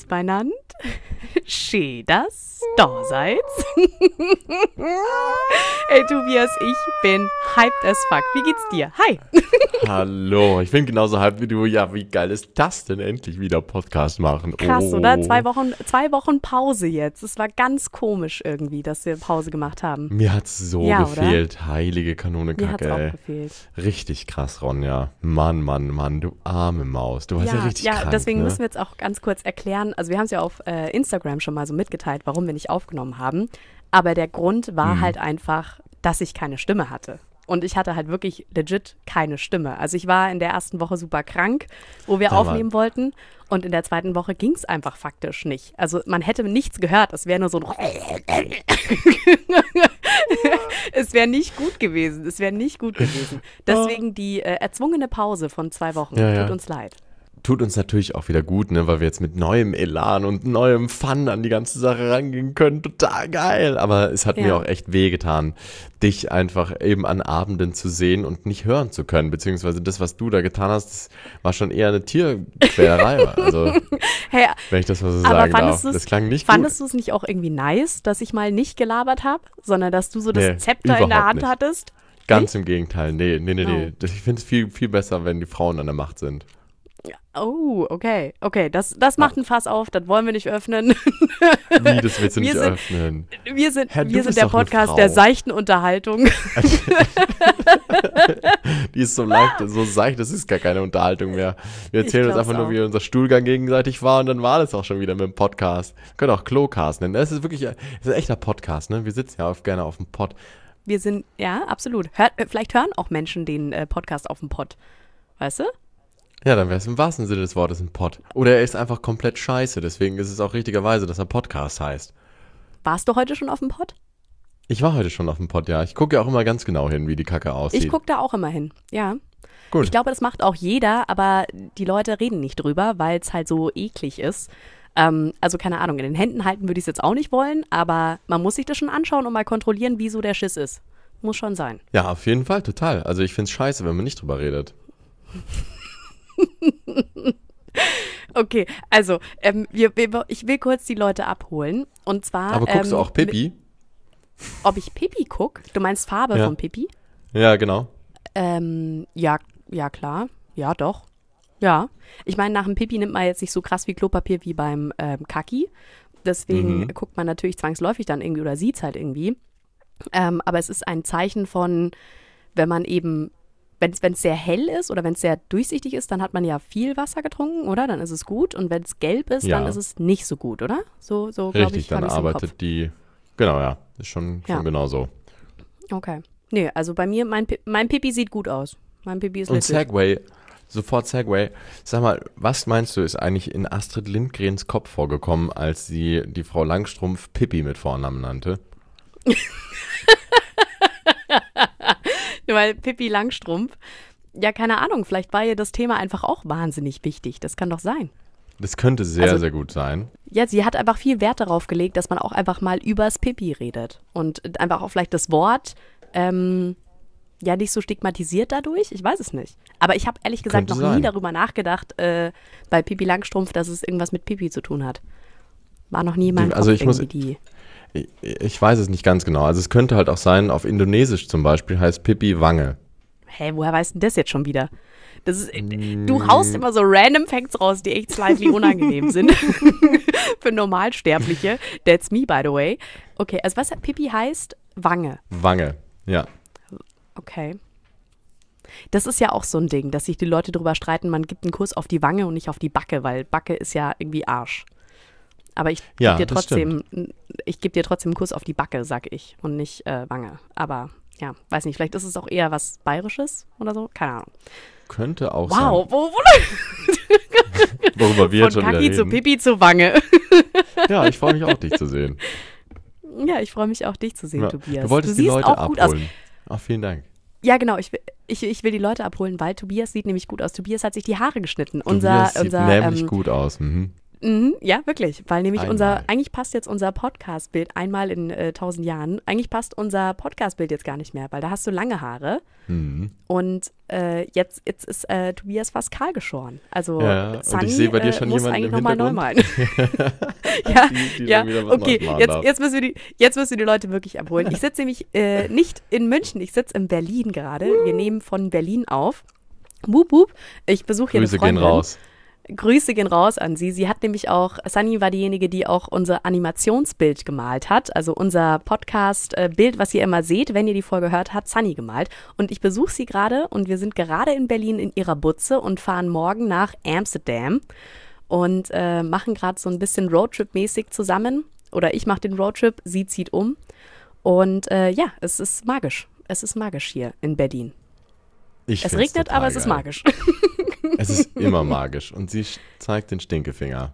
Servus beinand. Schön, dass da seid. Ey, Tobias, ich bin hyped as fuck. Wie geht's dir? Hi. Hallo, ich bin genauso hyped wie du. Ja, wie geil ist das denn endlich wieder Podcast machen? Krass, oh. oder? Zwei Wochen, zwei Wochen Pause jetzt. Es war ganz komisch irgendwie, dass wir Pause gemacht haben. Mir hat's so Ja, oder? gefehlt. Heilige Kanone Mir hat's Kacke, auch gefehlt. Richtig krass, Ronja. Mann, Mann, Mann, du arme Maus. Du warst ja, Ja, richtig ja krank, deswegen ne? müssen wir jetzt auch ganz kurz erklären. Also wir haben es ja auf äh, Instagram schon mal so mitgeteilt, warum wir nicht aufgenommen haben. Aber der Grund war Mhm. halt einfach, dass ich keine Stimme hatte. Und ich hatte halt wirklich legit keine Stimme. Also ich war in der ersten Woche super krank, wo wir Da war- aufnehmen wollten. Und in der zweiten Woche ging es einfach faktisch nicht. Also man hätte nichts gehört. Es wäre nur so ein es wäre nicht gut gewesen. Es wäre nicht gut gewesen. Deswegen die äh, erzwungene Pause von zwei Wochen. Ja, ja. Tut uns leid. Tut uns natürlich auch wieder gut, ne, weil wir jetzt mit neuem Elan und neuem Fun an die ganze Sache rangehen können. Total geil. Aber es hat mir Ja. auch echt wehgetan, dich einfach eben an Abenden zu sehen und nicht hören zu können. Beziehungsweise das, was du da getan hast, war schon eher eine Tierquälerei. also, Hey, wenn ich das mal so sagen darf. Das klang nicht fandest du es nicht auch irgendwie nice, dass ich mal nicht gelabert habe, sondern dass du so das Nee, Zepter in der Hand nicht. hattest? Ganz im Gegenteil. Nee, nee, nee, nee. Oh. Ich finde es viel, viel besser, wenn die Frauen an der Macht sind. Oh, okay. Okay, das, das macht ein Fass auf, das wollen wir nicht öffnen. Wie, das willst du Wir nicht sind- öffnen. Wir sind, Herr, wir sind der Podcast der seichten Unterhaltung. Die ist so leicht, so seicht, das ist gar keine Unterhaltung mehr. Wir erzählen uns einfach nur, auch. wie unser Stuhlgang gegenseitig war und dann war das auch schon wieder mit dem Podcast. Wir können auch Klocast nennen. Das ist wirklich, das ist ein echter Podcast, ne? Wir sitzen ja oft gerne auf dem Pod. Wir sind, ja, absolut. Hört, vielleicht hören auch Menschen den äh, Podcast auf dem Pod. Weißt du? Ja, dann wäre es im wahrsten Sinne des Wortes ein Pod. Oder er ist einfach komplett scheiße, deswegen ist es auch richtigerweise, dass er Podcast heißt. Warst du heute schon auf dem Pod? Ich war heute schon auf dem Pod, ja. Ich gucke ja auch immer ganz genau hin, wie die Kacke aussieht. Ich gucke da auch immer hin. Ja. Gut. Ich glaube, das macht auch jeder, aber die Leute reden nicht drüber, weil es halt so eklig ist. Ähm, also keine Ahnung, in den Händen halten würde ich es jetzt auch nicht wollen, aber man muss sich das schon anschauen und mal kontrollieren, wie so der Schiss ist. Muss schon sein. Ja, auf jeden Fall, total. Also ich finde es scheiße, wenn man nicht drüber redet. Okay, also ähm, wir, wir, ich will kurz die Leute abholen. Und zwar. Aber guckst ähm, du auch Pippi? Ob ich Pipi guck? Du meinst Farbe Ja. von Pipi? Ja, genau. Ähm, ja, ja, klar. Ja, doch. Ja. Ich meine, nach dem Pipi nimmt man jetzt nicht so krass wie Klopapier wie beim ähm, Kaki. Deswegen Mhm. guckt man natürlich zwangsläufig dann irgendwie oder sieht's halt irgendwie. Ähm, aber es ist ein Zeichen von, wenn man eben, wenn es sehr hell ist oder wenn es sehr durchsichtig ist, dann hat man ja viel Wasser getrunken, oder? Dann ist es gut. Und wenn es gelb ist, dann Ja. ist es nicht so gut, oder? So, so Richtig, ich, dann arbeitet die. Genau, ja. Ist schon, schon Ja. genau so. Okay. Nee, also bei mir, mein, mein Pipi sieht gut aus. Mein Pipi ist Und. Segway, sofort Segway. Sag mal, was meinst du, ist eigentlich in Astrid Lindgrens Kopf vorgekommen, als sie die Frau Langstrumpf Pippi mit Vornamen nannte? Weil Pippi Langstrumpf, ja, keine Ahnung, vielleicht war ihr das Thema einfach auch wahnsinnig wichtig. Das kann doch sein. Das könnte sehr, Also- sehr gut sein. Ja, sie hat einfach viel Wert darauf gelegt, dass man auch einfach mal übers Pipi redet. Und einfach auch vielleicht das Wort, ähm, ja, nicht so stigmatisiert dadurch. Ich weiß es nicht. Aber ich habe ehrlich gesagt Könnte noch nie sein. darüber nachgedacht, äh, bei Pipi Langstrumpf, dass es irgendwas mit Pipi zu tun hat. War noch nie Die- also Kopf ich muss- irgendwie die. Ich, weiß es nicht ganz genau. Also es könnte halt auch sein, auf Indonesisch zum Beispiel heißt Pippi Wange. Hä, woher weißt denn das jetzt schon wieder? Das ist, Mm. du haust immer so random Facts raus, die echt slightly unangenehm sind. Für Normalsterbliche. That's me, by the way. Okay, also was Pipi heißt? Wange. Wange, ja. Okay. Das ist ja auch so ein Ding, dass sich die Leute darüber streiten, man gibt einen Kuss auf die Wange und nicht auf die Backe, weil Backe ist ja irgendwie Arsch. Aber ich Ja, gebe dir trotzdem, ich gebe dir trotzdem einen Kuss auf die Backe, sag ich, und nicht äh, Wange. Aber ja, weiß nicht, vielleicht ist es auch eher was Bayerisches oder so, keine Ahnung. Könnte auch Wow, wo, wo, sein. Worüber wir von schon wieder Kaki zu reden. Pipi zu Wange. Ja, ich freue mich auch, dich zu sehen. Ja, ich freue mich auch, dich zu sehen, Ja, Tobias. du wolltest du die Leute abholen. Ach, vielen Dank. Ja, genau. Ich, will- ich, ich will die Leute abholen, weil Tobias sieht nämlich gut aus. Tobias hat sich die Haare geschnitten. Unser, Tobias sieht unser, nämlich ähm, gut aus. Mhm. Mhm, ja, wirklich. Weil nämlich unser, Einmal. eigentlich passt jetzt unser Podcast-Bild einmal in äh, tausend Jahren. Eigentlich passt unser Podcast-Bild jetzt gar nicht mehr, weil da hast du lange Haare. Mhm. Und äh, jetzt, jetzt ist äh, Tobias fast kahl geschoren. Also Ja, und ich Sunny, sehe bei dir äh, schon muss jemanden eigentlich im nochmal neu malen. ja, Die- die ja, okay. Jetzt, jetzt, müssen wir die, jetzt müssen wir die Leute wirklich abholen. Ich sitze nämlich äh, nicht in München, ich sitze in Berlin gerade. Wir nehmen von Berlin auf. Wup, wup. Ich besuche hier Grüße eine Freundin. gehen raus. Grüße gehen raus an sie. Sie hat nämlich auch, Sunny war diejenige, die auch unser Animationsbild gemalt hat. Also unser Podcast-Bild, was ihr immer seht, wenn ihr die Folge hört, hat Sunny gemalt. Und ich besuche sie gerade und wir sind gerade in Berlin in ihrer Butze und fahren morgen nach Amsterdam und äh, machen gerade so ein bisschen Roadtrip-mäßig zusammen. Oder ich mache den Roadtrip, sie zieht um. Und äh, ja, es ist magisch. Es ist magisch hier in Berlin. Ich Es regnet, aber es ist geil. magisch. Es ist immer magisch. Und sie zeigt den Stinkefinger.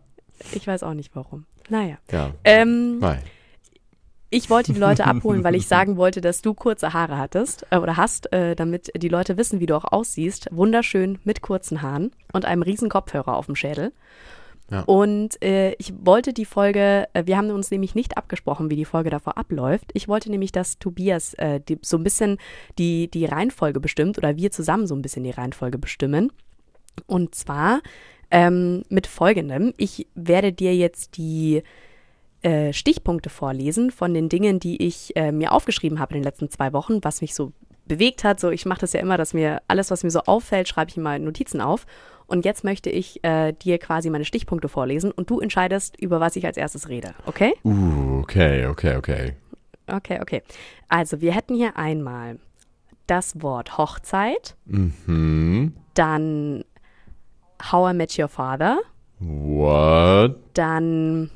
Ich weiß auch nicht warum. Naja. Ja. Ähm, Nein. Ich wollte die Leute abholen, weil ich sagen wollte, dass du kurze Haare hattest äh, oder hast, äh, damit die Leute wissen, wie du auch aussiehst. Wunderschön mit kurzen Haaren und einem riesen Kopfhörer auf dem Schädel. Ja. Und äh, ich wollte die Folge, äh, wir haben uns nämlich nicht abgesprochen, wie die Folge davor abläuft. Ich wollte nämlich, dass Tobias äh, die, so ein bisschen die, die Reihenfolge bestimmt oder wir zusammen so ein bisschen die Reihenfolge bestimmen. Und zwar ähm, mit folgendem. Ich werde dir jetzt die äh, Stichpunkte vorlesen von den Dingen, die ich äh, mir aufgeschrieben habe in den letzten zwei Wochen, was mich so bewegt hat. So, ich mache das ja immer, dass mir alles, was mir so auffällt, schreibe ich in Notizen auf. Und jetzt möchte ich äh, dir quasi meine Stichpunkte vorlesen und du entscheidest, über was ich als erstes rede. Okay? Uh, okay, okay, okay. Okay, okay. Also, wir hätten hier einmal das Wort Hochzeit, Mhm. dann How I Met Your Father, What? dann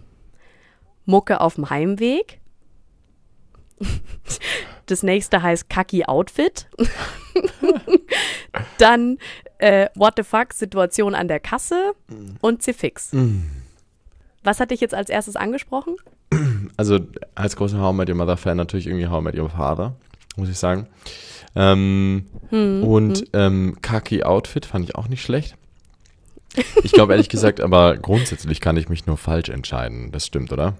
Mucke auf dem Heimweg. Das nächste heißt Kaki Outfit. Dann äh, What the fuck Situation an der Kasse und C-Fix. Was hat dich jetzt als erstes angesprochen? Also als großer How I Met Your Mother Fan natürlich irgendwie How I Met Your Father, muss ich sagen. Ähm, Hm, und ähm, Kaki Outfit fand ich auch nicht schlecht. Ich glaube ehrlich gesagt, aber grundsätzlich kann ich mich nur falsch entscheiden. Das stimmt, oder?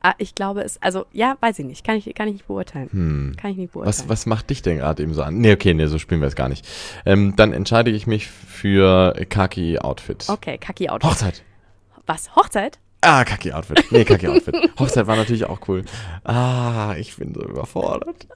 Ah, ich glaube es, also ja, weiß ich nicht. Kann ich, kann ich nicht beurteilen. Hm. Kann ich nicht beurteilen. Was, was macht dich denn gerade eben so an? Nee, okay, nee, so spielen wir es gar nicht. Ähm, dann entscheide ich mich für Kaki Outfit. Okay, Kaki Outfit. Hochzeit. Was? Hochzeit? Ah, Kaki Outfit. Nee, Kaki Outfit. Hochzeit war natürlich auch cool. Ah, ich bin so überfordert.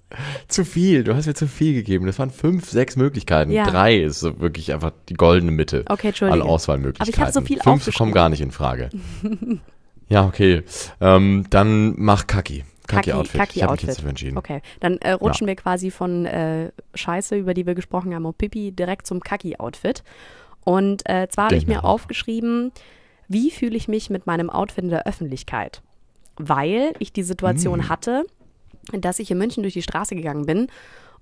Zu viel. Du hast mir zu viel gegeben. Das waren fünf, sechs Möglichkeiten. Ja. Drei ist so wirklich einfach die goldene Mitte. Okay, An Entschuldige. Auswahlmöglichkeiten. Aber ich hab so viel Fünf kommen gar nicht in Frage. ja, okay. Ähm, dann mach Kaki. Kaki, Outfit. Kaki ich habe mich Outfit. jetzt dafür entschieden. Okay, dann äh, rutschen wir quasi von äh, Scheiße, über die wir gesprochen haben, und Pipi direkt zum Kaki-Outfit. Und äh, zwar habe ich mir aufgeschrieben, wie fühle ich mich mit meinem Outfit in der Öffentlichkeit? Weil ich die Situation Hm. hatte, dass ich in München durch die Straße gegangen bin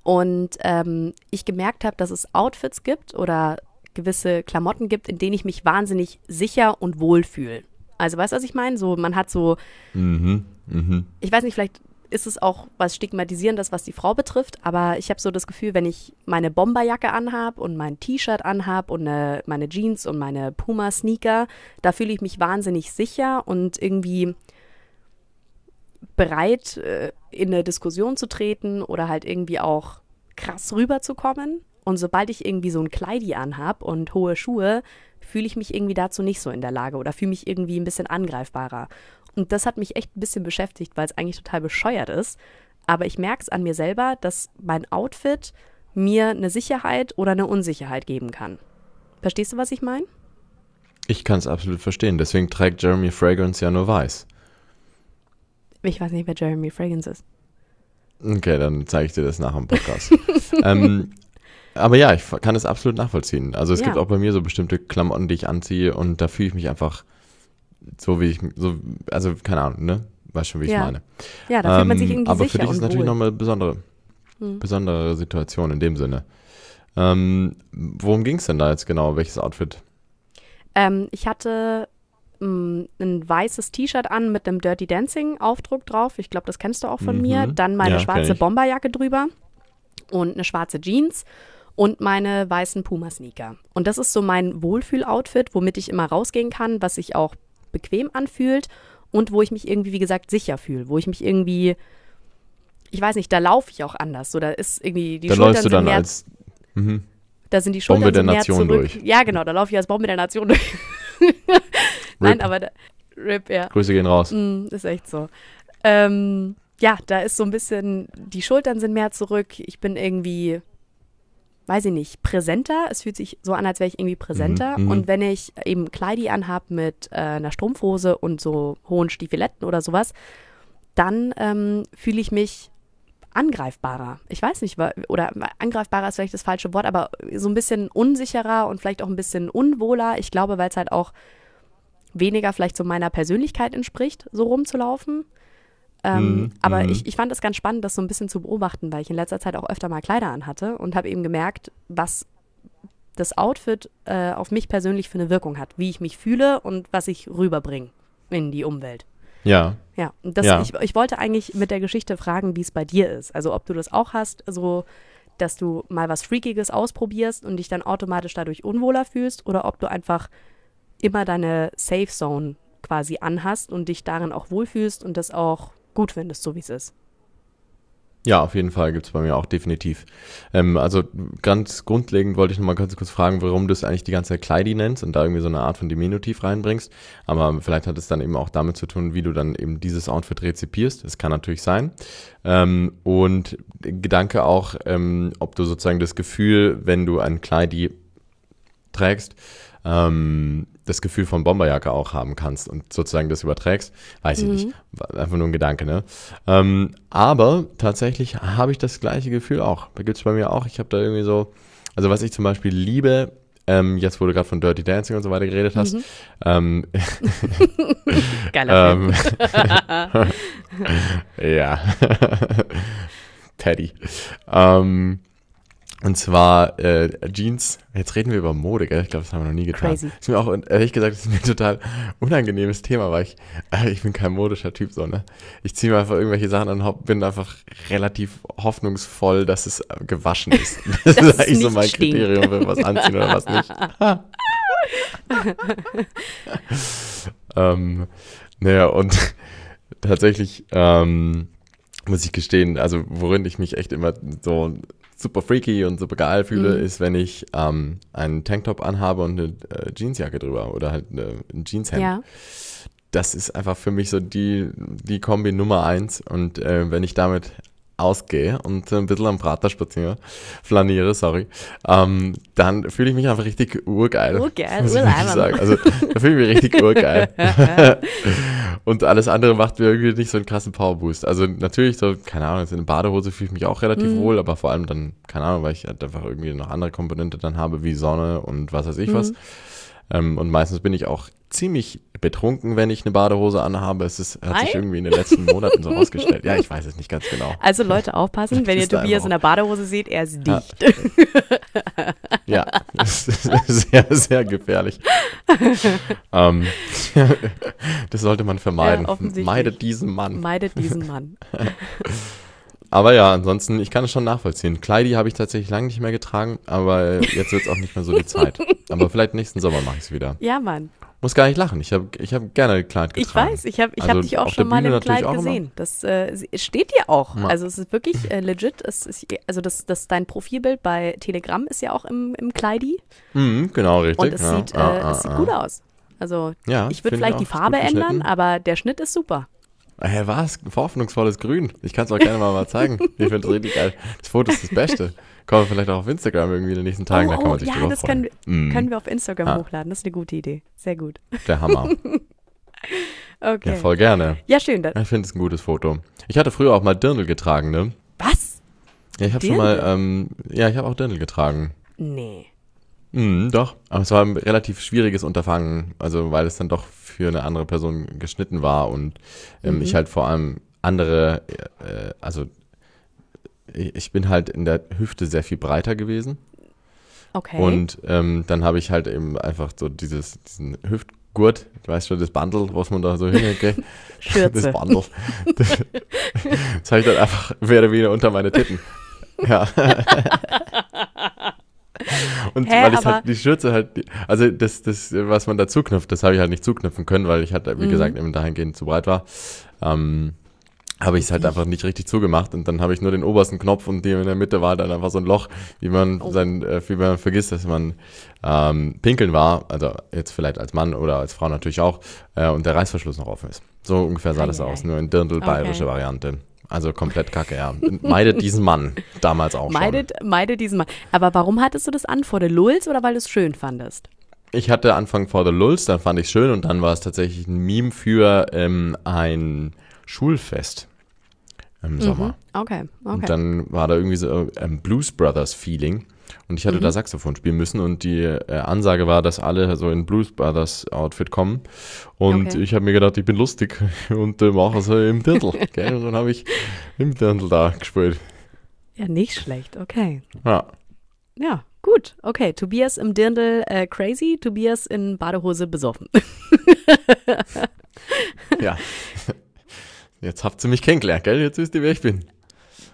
und ähm, ich gemerkt habe, dass es Outfits gibt oder gewisse Klamotten gibt, in denen ich mich wahnsinnig sicher und wohl fühle. Also weißt du, was ich meine? So, man hat so Mhm. Mhm. ich weiß nicht, vielleicht ist es auch was Stigmatisierendes, was die Frau betrifft, aber ich habe so das Gefühl, wenn ich meine Bomberjacke anhab und mein T-Shirt anhab und äh, meine Jeans und meine Puma-Sneaker, da fühle ich mich wahnsinnig sicher und irgendwie bereit, äh, in eine Diskussion zu treten oder halt irgendwie auch krass rüberzukommen. Und sobald ich irgendwie so ein Kleidi anhab und hohe Schuhe, fühle ich mich irgendwie dazu nicht so in der Lage oder fühle mich irgendwie ein bisschen angreifbarer. Und das hat mich echt ein bisschen beschäftigt, weil es eigentlich total bescheuert ist. Aber ich merke es an mir selber, dass mein Outfit mir eine Sicherheit oder eine Unsicherheit geben kann. Verstehst du, was ich meine? Ich kann es absolut verstehen. Deswegen trägt Jeremy Fragrance ja nur weiß. Ich weiß nicht, wer Jeremy Fragrance ist. Okay, dann zeige ich dir das nach dem Podcast. ähm, aber ja, ich kann es absolut nachvollziehen. Also es Ja. gibt auch bei mir so bestimmte Klamotten, die ich anziehe und da fühle ich mich einfach so, wie ich, so, also keine Ahnung, ne? Weißt schon, wie ich Ja. meine. Ja, da fühlt man sich Ähm, irgendwie aber sicher für dich ist natürlich wohl. nochmal eine besondere, Hm. besondere Situation in dem Sinne. Ähm, worum ging es denn da jetzt genau? Welches Outfit? Ähm, ich hatte mh, ein weißes T-Shirt an mit einem Dirty Dancing Aufdruck drauf. Ich glaube, das kennst du auch von Mhm. mir. Dann meine Ja, schwarze ich. Bomberjacke drüber. und eine schwarze Jeans und meine weißen Puma-Sneaker. Und das ist so mein Wohlfühl-Outfit, womit ich immer rausgehen kann, was sich auch bequem anfühlt und wo ich mich irgendwie, wie gesagt, sicher fühle, wo ich mich irgendwie, ich weiß nicht, da laufe ich auch anders. So, da ist irgendwie die Da Schultern läufst du sind dann mehr, als mhm. da sind die Bombe Schultern der sind mehr Nation zurück. durch. Ja, genau, da laufe ich als Bombe der Nation durch. Nein, aber da, Rip, ja. Grüße gehen raus. Mm, ist echt so. Ähm, ja, da ist so ein bisschen, die Schultern sind mehr zurück. Ich bin irgendwie, weiß ich nicht, präsenter. Es fühlt sich so an, als wäre ich irgendwie präsenter. Mhm, mhm. Und wenn ich eben Kleidi anhab mit äh, einer Strumpfhose und so hohen Stiefeletten oder sowas, dann ähm, fühle ich mich angreifbarer. Ich weiß nicht, oder angreifbarer ist vielleicht das falsche Wort, aber so ein bisschen unsicherer und vielleicht auch ein bisschen unwohler. Ich glaube, weil es halt auch weniger vielleicht so meiner Persönlichkeit entspricht, so rumzulaufen. Ähm, Mhm, aber mhm. ich, ich fand es ganz spannend, das so ein bisschen zu beobachten, weil ich in letzter Zeit auch öfter mal Kleider anhatte und habe eben gemerkt, was das Outfit äh, auf mich persönlich für eine Wirkung hat, wie ich mich fühle und was ich rüberbringe in die Umwelt. Ja. Ja, das, Ja. Ich, ich wollte eigentlich mit der Geschichte fragen, wie es bei dir ist. Also ob du das auch hast, so dass du mal was Freakiges ausprobierst und dich dann automatisch dadurch unwohler fühlst oder ob du einfach immer deine Safe Zone quasi anhast und dich darin auch wohlfühlst und das auch gut findest, so wie es ist. Ja, auf jeden Fall gibt's bei mir auch definitiv. Ähm, also ganz grundlegend wollte ich nochmal ganz kurz fragen, warum du es eigentlich die ganze Zeit Kleidi nennst und da irgendwie so eine Art von Diminutiv reinbringst. Aber vielleicht hat es dann eben auch damit zu tun, wie du dann eben dieses Outfit rezipierst. Das kann natürlich sein. Ähm, und Gedanke auch, ähm, ob du sozusagen das Gefühl, wenn du ein Kleidi trägst, ähm, das Gefühl von Bomberjacke auch haben kannst und sozusagen das überträgst, weiß ich nicht. War Einfach nur ein Gedanke, ne? Ähm, aber tatsächlich habe ich das gleiche Gefühl auch. Da gibt es bei mir auch, ich habe da irgendwie so, also was ich zum Beispiel liebe, ähm, jetzt wo du gerade von Dirty Dancing und so weiter geredet hast, ähm, Geiler ähm, ja. Teddy. Ähm, und zwar äh, Jeans. Jetzt reden wir über Mode, gell? Ich glaube, das haben wir noch nie getan. Crazy. Ist mir auch, ehrlich gesagt, ist mir ein total unangenehmes Thema, weil ich, äh, ich bin kein modischer Typ, so, ne? Ich ziehe mir einfach irgendwelche Sachen an und bin einfach relativ hoffnungsvoll, dass es äh, gewaschen ist. Das ist eigentlich so mein stinkt. Kriterium für was anziehen oder was nicht. ähm, naja, und tatsächlich ähm, muss ich gestehen, also worin ich mich echt immer so super freaky und super geil fühle, Mhm. ist, wenn ich ähm, einen Tanktop anhabe und eine äh, Jeansjacke drüber oder halt eine, ein Jeanshemd. Ja. Das ist einfach für mich so die, die Kombi Nummer eins. Und äh, wenn ich damit ausgehe und ein bisschen am Prater spaziere, flaniere, sorry, ähm, dann fühle ich mich einfach richtig urgeil. Urgeil, muss ich sagen. Also da fühle ich mich richtig urgeil. und alles andere macht mir irgendwie nicht so einen krassen Powerboost. Also natürlich so, keine Ahnung, jetzt in der Badehose fühle ich mich auch relativ Mhm. wohl, aber vor allem dann, keine Ahnung, weil ich halt einfach irgendwie noch andere Komponente dann habe, wie Sonne und was weiß ich was. Mhm. Ähm, und meistens bin ich auch ziemlich betrunken, wenn ich eine Badehose anhabe. Es ist, hat sich Ei? irgendwie in den letzten Monaten so rausgestellt. Ja, ich weiß es nicht ganz genau. Also Leute, aufpassen, wenn ihr Tobias in der Badehose seht, er ist dicht. Ja, das ist sehr, sehr gefährlich. ähm, das sollte man vermeiden. Ja. Meidet diesen Mann. Meidet diesen Mann. Aber ja, ansonsten, ich kann es schon nachvollziehen. Kleidi habe ich tatsächlich lange nicht mehr getragen, aber jetzt wird es auch nicht mehr so die Zeit. Aber vielleicht nächsten Sommer mache ich es wieder. Ja, Mann. Muss gar nicht lachen. Ich habe ich hab gerne Kleid Ich getragen. weiß, ich habe ich Also hab dich auch schon mal im Kleid gesehen. Das äh, steht dir auch. Ja. Also es ist wirklich äh, legit. Es ist, also das, das dein Profilbild bei Telegram ist ja auch im, im Kleidi. Mhm, genau, richtig. Und es ja. sieht, äh, Ah, es sieht ah, gut ah. aus. Also Ja, ich würde vielleicht die. Ist gut Farbe ändern, aber der Schnitt ist super. Hä, was? Hoffnungsvolles Grün. Ich kann es auch gerne mal, mal zeigen. Ich finde es richtig geil. Das Foto ist das Beste. Kommen wir vielleicht auch auf Instagram irgendwie in den nächsten Tagen, da kann man sich Oh, ja, das freuen. können, wir- Mm, können wir auf Instagram Ah. hochladen. Das ist eine gute Idee. Sehr gut. Der Hammer. Okay. Ja, voll gerne. Ja, schön. Da, Ja, Ich finde es ein gutes Foto. Ich hatte früher auch mal Dirndl getragen, ne? was? Ja, ich habe schon mal, ähm, ja, ich habe auch Dirndl getragen. Nee. Mhm, doch. Aber es war ein relativ schwieriges Unterfangen, also weil es dann doch für eine andere Person geschnitten war und ähm, Mhm. ich halt vor allem andere, äh, also ich bin halt in der Hüfte sehr viel breiter gewesen Okay. und ähm, dann habe ich halt eben einfach so dieses, diesen Hüftgurt, ich weiß schon, das Bundle, was man da so hingekriegt, das Schürze. Bundle, das, das habe ich dann einfach mehr oder weniger unter meine Titten Ja. Und Hä, weil ich halt die Schürze halt, also das, das, was man da zuknüpft, das habe ich halt nicht zuknüpfen können, weil ich halt, Mhm. wie gesagt, eben dahingehend zu breit war. Ähm, habe ich es halt einfach nicht richtig zugemacht und dann habe ich nur den obersten Knopf und dem in der Mitte war dann einfach so ein Loch, wie man Oh. sein, äh, wie man vergisst, dass man ähm, pinkeln war, also jetzt vielleicht als Mann oder als Frau natürlich auch, äh, und der Reißverschluss noch offen ist. So ungefähr sah das Eieiei. aus, nur in Dirndl bayerische Okay. Variante. Also komplett kacke, ja. Meidet diesen Mann, damals auch schon. Meidet, meidet diesen Mann. Aber warum hattest du das an? Vor der Lulz oder weil du es schön fandest? Ich hatte Anfang For the Lulz, dann fand ich schön und dann war es tatsächlich ein Meme für ähm, ein Schulfest im Sommer. Mhm. Okay, okay. Und dann war da irgendwie so ein Blues Brothers Feeling und ich hatte Mhm. da Saxophon spielen müssen und die äh, Ansage war, dass alle so in Blues Brothers Outfit kommen und Okay. ich habe mir gedacht, ich bin lustig und äh, mache so im Dirndl. gell? Und dann habe ich im Dirndl da gespielt. ja, nicht schlecht. Okay. Ja. Ja, gut. Okay, Tobias im Dirndl äh, crazy, Tobias in Badehose besoffen. ja. Jetzt habt ihr mich kennengelernt, gell? Jetzt wisst ihr, wer ich bin.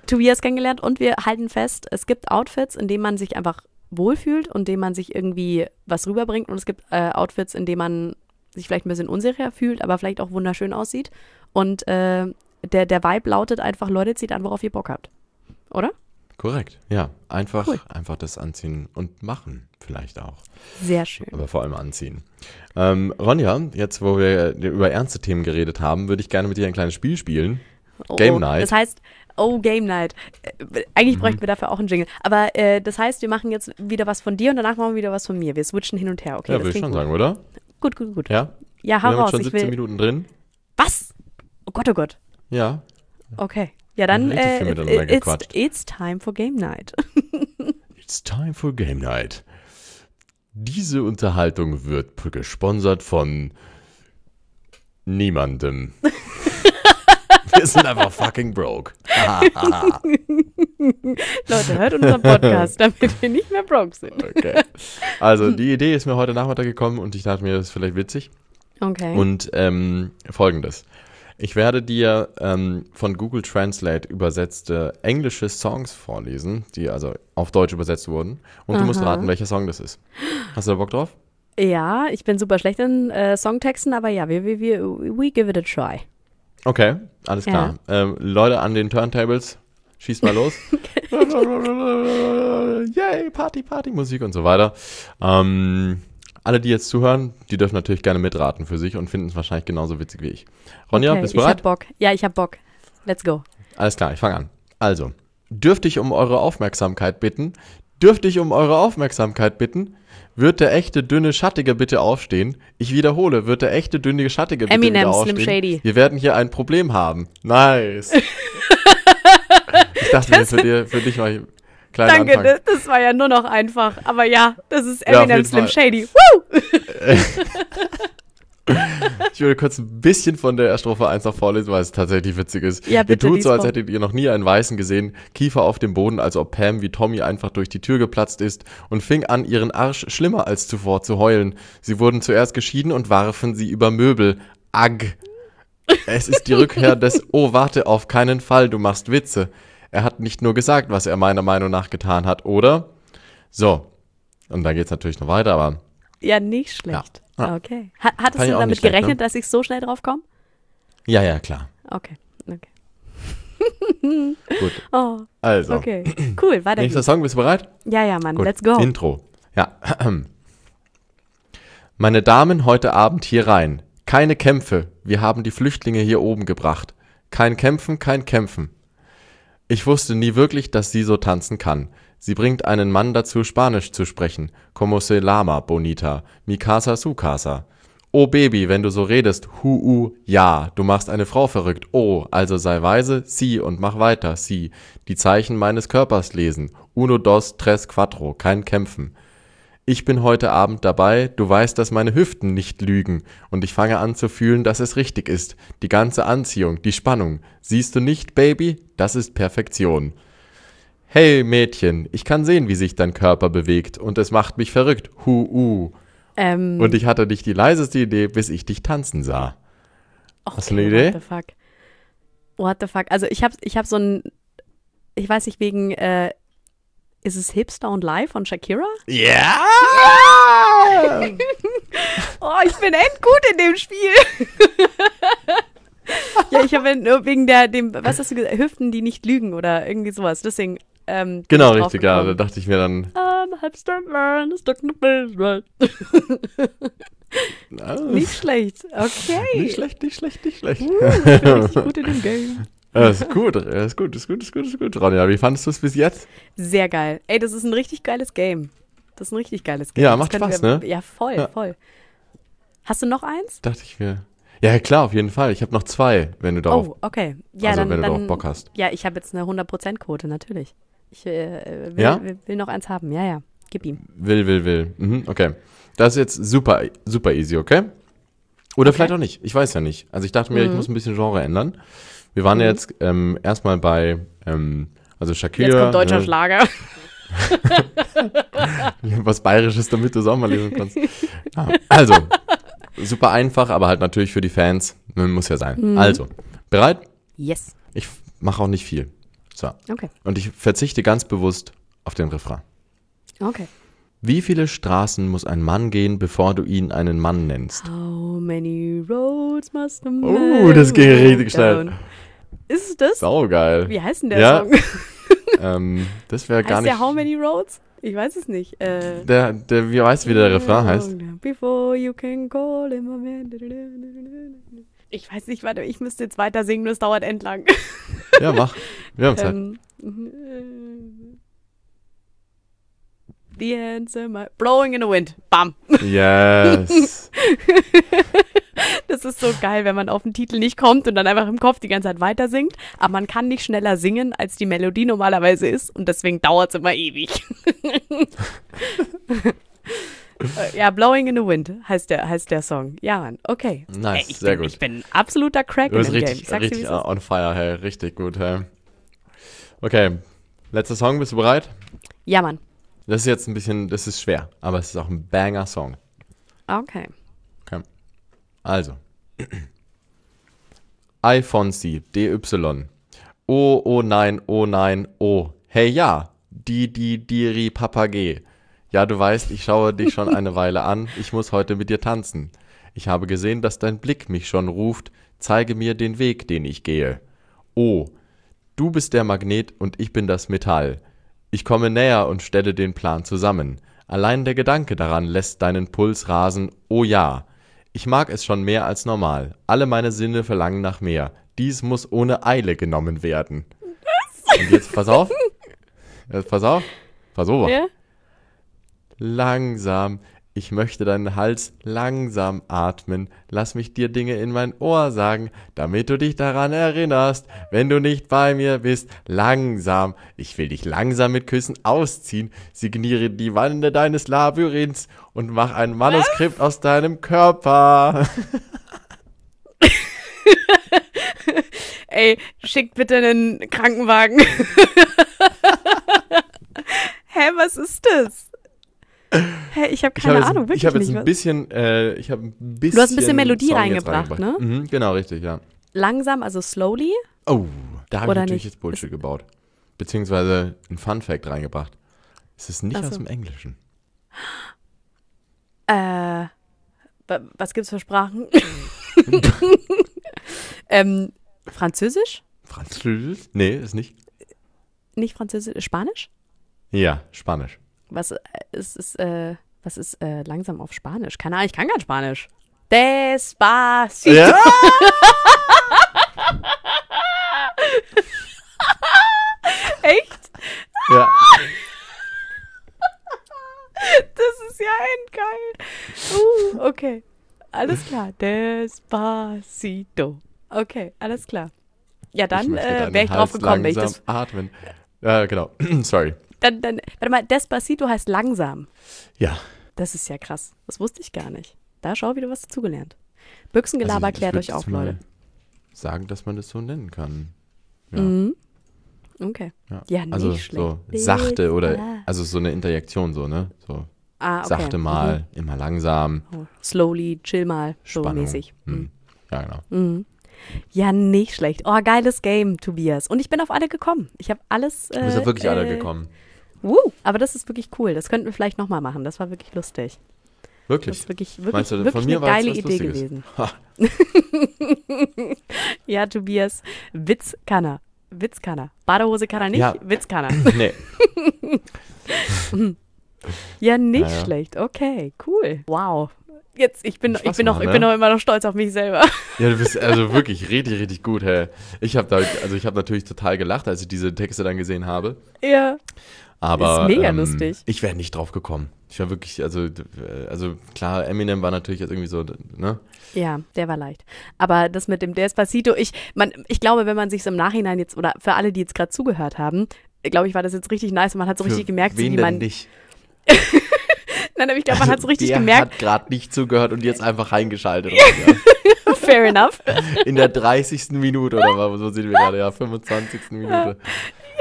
Tobias kennengelernt und wir halten fest, es gibt Outfits, in denen man sich einfach wohlfühlt und in denen man sich irgendwie was rüberbringt und es gibt äh, Outfits, in denen man sich vielleicht ein bisschen unsicher fühlt, aber vielleicht auch wunderschön aussieht. Und äh, der, der Vibe lautet einfach, Leute, zieht an, worauf ihr Bock habt. Oder? Korrekt, ja. Einfach, Cool. einfach das anziehen und machen vielleicht auch. Sehr schön. Aber vor allem anziehen. Ähm, Ronja, jetzt wo wir über ernste Themen geredet haben, würde ich gerne mit dir ein kleines Spiel spielen. Oh, Game. Night. Das heißt, oh, Game Night. Äh, Eigentlich bräuchten wir dafür auch einen Jingle. Aber äh, das heißt, wir machen jetzt wieder was von dir und danach machen wir wieder was von mir. Wir switchen hin und her. Okay, ja, würde ich schon gut. sagen, oder? Gut, gut, gut. Ja? Ja, wir hau jetzt raus. schon Ich 17 will. Minuten drin. Was? Oh Gott, oh Gott. Ja. Okay. Ja, dann viel äh, miteinander it's, it's time for Game Night. It's time for Game Night. Diese Unterhaltung wird gesponsert von niemandem. wir sind einfach fucking broke. Leute, hört unseren Podcast, damit wir nicht mehr broke sind. Okay. Also, die Idee ist mir heute Nachmittag gekommen und ich dachte mir, das ist vielleicht witzig. Okay. Und ähm, folgendes. Ich werde dir ähm, von Google Translate übersetzte englische Songs vorlesen, die also auf Deutsch übersetzt wurden. Und du musst Aha. raten, welcher Song das ist. Hast du da Bock drauf? ja, ich bin super schlecht in äh, Songtexten, aber ja, wir, wir, wir, we give it a try. Okay, alles klar. Ähm, Leute an den Turntables, schießt mal los. Yay, Party, Party, Musik und so weiter. Ähm, alle, die jetzt zuhören, die dürfen natürlich gerne mitraten für sich und finden es wahrscheinlich genauso witzig wie ich. Ronja, okay, bist du ich hab bereit? Bock. Ja, ich hab Bock. Let's go. Alles klar, ich fange an. Also, dürfte ich um eure Aufmerksamkeit bitten? Dürfte ich um eure Aufmerksamkeit bitten? Wird der echte, dünne, schattige bitte aufstehen? Ich wiederhole, wird der echte, dünne, schattige bitte Eminem, wieder Slim aufstehen? Shady. Wir werden hier ein Problem haben. Nice. ich dachte mir, für, dir, für dich mal einen kleinen Danke, Anfang. das, das war ja nur noch einfach. Aber ja, das ist Ja, Eminem jeden Slim Fall. Shady. Woo! Ich würde kurz ein bisschen von der Strophe 1 noch vorlesen, weil es tatsächlich witzig ist. Ja, bitte, ihr tut so, als hättet ihr noch nie einen Weißen gesehen, Kiefer auf dem Boden, als ob Pam wie Tommy einfach durch die Tür geplatzt ist und fing an, ihren Arsch schlimmer als zuvor zu heulen. Sie wurden zuerst geschieden und warfen sie über Möbel. Agg. Es ist die Rückkehr des Oh, warte, auf keinen Fall, du machst Witze. Er hat nicht nur gesagt, was er meiner Meinung nach getan hat, oder? So. Und dann geht's natürlich noch weiter, aber Ja, nicht schlecht. Ja. Okay. Ha hattest du damit schlecht, gerechnet, ne? dass ich so schnell drauf komme? ja, ja, klar. Okay. Okay. Gut. Oh, Also. okay. Cool, weiter Nächster geht's. Song, bist du bereit? Ja, ja, Mann. Gut. Let's go. Intro. Ja. Meine Damen, heute Abend hier rein. Keine Kämpfe. Wir haben die Flüchtlinge hier oben gebracht. Kein Kämpfen, kein Kämpfen. Ich wusste nie wirklich, dass sie so tanzen kann. Sie bringt einen Mann dazu, Spanisch zu sprechen. Como se llama, bonita? Mi casa, su casa. Oh Baby, wenn du so redest, hu, u, ja, du machst eine Frau verrückt. Oh, also sei weise, sie und mach weiter, sie. Die Zeichen meines Körpers lesen. Uno, dos, tres, quattro, kein Kämpfen. Ich bin heute Abend dabei, du weißt, dass meine Hüften nicht lügen, und ich fange an zu fühlen, dass es richtig ist. Die ganze Anziehung, die Spannung. Siehst du nicht, Baby? Das ist Perfektion. Hey Mädchen, ich kann sehen, wie sich dein Körper bewegt, und es macht mich verrückt. Hu, uh. Ähm, Und ich hatte nicht die leiseste Idee, bis ich dich tanzen sah. hast du eine okay, Idee? What the fuck? What the fuck? Also ich habe ich hab so ein ich weiß nicht, wegen, äh, ist es Hipster und Live von Shakira? Ja! Oh, ich bin endgut in dem Spiel. ja, ich habe nur wegen der, dem, was hast du gesagt, Hüften, die nicht lügen oder irgendwie sowas. Deswegen, ähm, Genau, richtig, ja. Da dachte ich mir dann, I'm a hipster man, stuck in the basement. ah, Nicht schlecht. Okay. nicht schlecht, nicht schlecht, nicht schlecht. Uh, ich bin richtig gut in dem Game. Das ist gut, ist gut, ist gut, ist gut, ist gut. Ronja, wie fandest du es bis jetzt? Sehr geil. Ey, das ist ein richtig geiles Game. Das ist ein richtig geiles Game. Ja, macht Spaß, wir, ne? Ja, voll, Ja. voll. Hast du noch eins? Dachte ich mir. Ja, klar, auf jeden Fall. Ich habe noch zwei, wenn du darauf, Oh, okay. Ja, also dann, wenn du dann, darauf Bock hast. Ja, ich habe jetzt eine 100%-Quote, natürlich. Ich äh, will, Ja? will, will noch eins haben. Ja, ja. Gib ihm. Will, will, will. Mhm, okay. Das ist jetzt super, super easy, okay? Oder Okay. vielleicht auch nicht. Ich weiß ja nicht. Also ich dachte mir, ich Mhm. muss ein bisschen Genre ändern. Wir waren ja Mhm. jetzt ähm, erstmal bei, ähm, also Shakira. Jetzt kommt deutscher ne, Schlager. was Bayerisches, damit du es auch mal lesen kannst. Ja, also, super einfach, aber halt natürlich für die Fans. ne, Muss ja sein. Mhm. Also, bereit? Yes. Ich mache auch nicht viel. So. Okay. Und ich verzichte ganz bewusst auf den Refrain. Okay. Wie viele Straßen muss ein Mann gehen, bevor du ihn einen Mann nennst? How many roads must a man Oh, das ging richtig walk schnell. Ist es das? Saugeil. Wie heißt denn der Ja, Song? Ähm, das wäre gar heißt nicht. der How many roads? Ich weiß es nicht. Äh, Der, der, wie weißt du, wie der Refrain heißt? Before you can call him a man. Ich weiß nicht, warte, ich müsste jetzt weiter singen, das dauert entlang. Ja, mach. Wir haben Zeit. Ähm, äh, the answer, my, blowing in the wind. Bam. Yes. Das ist so geil, wenn man auf den Titel nicht kommt und dann einfach im Kopf die ganze Zeit weiter singt. Aber man kann nicht schneller singen, als die Melodie normalerweise ist. Und deswegen dauert es immer ewig. Ja, Blowing in the Wind heißt der, heißt der Song. Ja, Mann. Okay. Nice, Ey, ich sehr bin, gut. Ich bin ein absoluter Crack Du in bist dem Game. richtig, Ich dir, wie richtig on fire, hey. Richtig gut, hey. Okay. Letzter Song, bist du bereit? Ja, Mann. Das ist jetzt ein bisschen, das ist schwer, aber es ist auch ein Banger-Song. Okay. Also. Alfonsi, DY. Oh, oh nein, oh nein, oh. Hey ja, die, die, diri, papagee. Ja, du weißt, ich schaue dich schon eine Weile an. Ich muss heute mit dir tanzen. Ich habe gesehen, dass dein Blick mich schon ruft. Zeige mir den Weg, den ich gehe. Oh, du bist der Magnet und ich bin das Metall. Ich komme näher und stelle den Plan zusammen. Allein der Gedanke daran lässt deinen Puls rasen. Oh ja. Ich mag es schon mehr als normal. Alle meine Sinne verlangen nach mehr. Dies muss ohne Eile genommen werden. Und jetzt pass auf. Jetzt pass auf. Pass auf. Ja? Langsam. Ich möchte deinen Hals langsam atmen. Lass mich dir Dinge in mein Ohr sagen, damit du dich daran erinnerst, wenn du nicht bei mir bist. Langsam. Ich will dich langsam mit Küssen ausziehen. Signiere die Wände deines Labyrinths und mach ein Manuskript aus deinem Körper. Ey, schickt bitte einen Krankenwagen. Hä, was ist das? Hä, ich habe Ich keine habe jetzt, Ahnung, wirklich ich habe jetzt nicht. ein bisschen, äh, ich habe ein bisschen. Du hast ein bisschen Melodie Song reingebracht, ne? Mhm, genau, richtig, ja. Langsam, also slowly. Oh, da habe ich natürlich nicht? jetzt Bullshit gebaut. Beziehungsweise ein Fun Fact reingebracht. Es ist nicht Ach aus so. dem Englischen. Äh, wa- was gibt's für Sprachen? ähm, Französisch? Französisch? Nee, ist nicht. Nicht Französisch, Spanisch? Ja, Spanisch. Was äh, ist, ist, äh, was ist äh, langsam auf Spanisch? Keine Ahnung, ich kann kein Spanisch. Despacito. Ja? Echt? ja. Das ist ja endgeil. Uh, okay. Alles klar. Despacito. Okay, alles klar. Ja, dann äh, wäre ich drauf gekommen, wenn ich das. atmen. Ja, genau. Sorry. Dann, dann, warte mal, Despacito heißt langsam. Ja. Das ist ja krass. Das wusste ich gar nicht. Da schau wieder was dazugelernt. Büchsengelaber Also ich- klärt euch auf, Leute. Sagen, dass man das so nennen kann. Ja. Mhm. Okay. ja. Ja, nicht also schlecht. so sachte oder Ah. also so eine Interjektion so, ne? So Ah, okay. sachte mal, immer langsam, Mhm. Oh, Slowly, chill mal, so Spannung. mäßig. Hm. Ja, genau. Mhm. Ja, nicht schlecht. Oh, geiles Game, Tobias. Und ich bin auf alle gekommen. Ich habe alles. Äh, Du bist ja wirklich alle äh, gekommen. Woo, aber das ist wirklich cool. Das könnten wir vielleicht nochmal machen. Das war wirklich lustig. Das Wirklich. ist wirklich, wirklich, Meinst du, wirklich eine geile Idee Lustiges? gewesen. Ja, Tobias, Witz kann er. Witz kann er. Badehose kann er nicht, Ja. Witz kann er. nee. Ja, nicht Ja, ja. schlecht. Okay, cool. Wow. Jetzt, ich bin, Spaß ich bin noch, gemacht, ich bin ne? noch immer noch stolz auf mich selber. Ja, du bist also wirklich richtig, richtig gut, hä. Ich habe da, also ich habe natürlich total gelacht, als ich diese Texte dann gesehen habe. ja. Aber Ist mega ähm, lustig. ich wäre nicht drauf gekommen. Ich war wirklich, also, äh, also klar, Eminem war natürlich jetzt irgendwie so, ne? Ja, der war leicht. Aber das mit dem Despacito, ich, man, ich glaube, wenn man sich im Nachhinein jetzt, oder für alle, die jetzt gerade zugehört haben, glaube ich, war das jetzt richtig nice und man hat so richtig Für gemerkt, so wen wie denn man. nicht? Nein, aber ich glaube, man hat so richtig Der gemerkt, hat gerade nicht zugehört und jetzt einfach reingeschaltet. oder? fair enough. In der 30. Minute oder was, so sind wir gerade, ja, 25. Minute.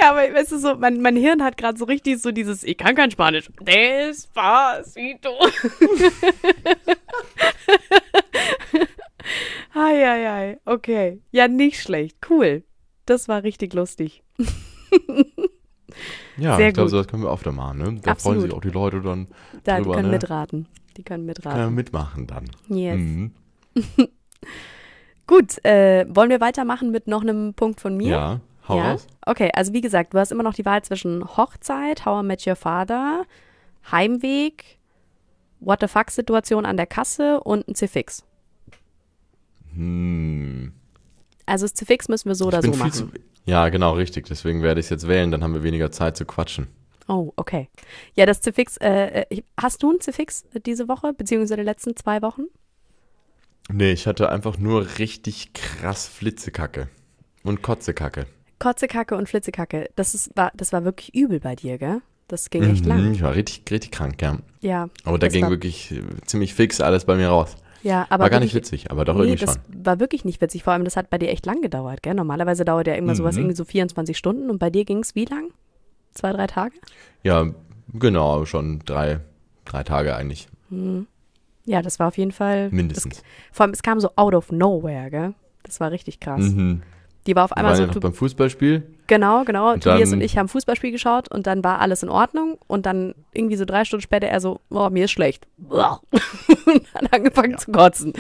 Ja, aber weißt du so, mein, mein Hirn hat gerade so richtig so dieses, ich kann kein Spanisch. Despacito. Ei, ei, ei. Okay. Ja, nicht schlecht. Cool. Das war richtig lustig. Ja, Sehr ich glaube, sowas können wir öfter machen, ne? Da Absolut. freuen sich auch die Leute dann. Da, die drüber, können ne? mitraten. Die können Können mitraten. mitmachen dann. Yes. Mhm. Gut, äh, wollen wir weitermachen mit noch einem Punkt von mir? Ja, hau ja? raus. Okay, also wie gesagt, du hast immer noch die Wahl zwischen Hochzeit, How I Met Your Father, Heimweg, What the Fuck-Situation an der Kasse und ein Cifix. Hm. Also das Cifix müssen wir so oder ich bin so machen. zu, ja, genau, richtig. Deswegen werde ich es jetzt wählen, dann haben wir weniger Zeit zu quatschen. Oh, okay. Ja, das Cifix, äh, äh, hast du ein Cifix diese Woche, beziehungsweise die letzten zwei Wochen? Nee, ich hatte einfach nur richtig krass Flitzekacke. Und Kotzekacke. Kotzekacke und Flitzekacke. Das, ist, war, das war wirklich übel bei dir, gell? Das ging echt lang. Mhm, Ich war richtig, richtig krank, ja. Ja. Aber da ging wirklich äh, ziemlich fix alles bei mir raus. ja, aber war gar nicht witzig, aber doch nee, irgendwie das schon. war wirklich nicht witzig. Vor allem, das hat bei dir echt lang gedauert, gell? Normalerweise dauert ja immer sowas Mhm. irgendwie so 24 Stunden und bei dir ging es wie lang? Zwei, drei Tage? Ja, genau, schon drei, drei Tage eigentlich. Ja, das war auf jeden Fall. Mindestens. Das, vor allem, es kam so out of nowhere, gell? Das war richtig krass. Mhm. Die war auf einmal so. ja noch beim Fußballspiel. genau, genau. Und Tobias und ich haben Fußballspiel geschaut und dann war alles in Ordnung und dann irgendwie so drei Stunden später er so, oh, mir ist schlecht. und hat angefangen zu kotzen.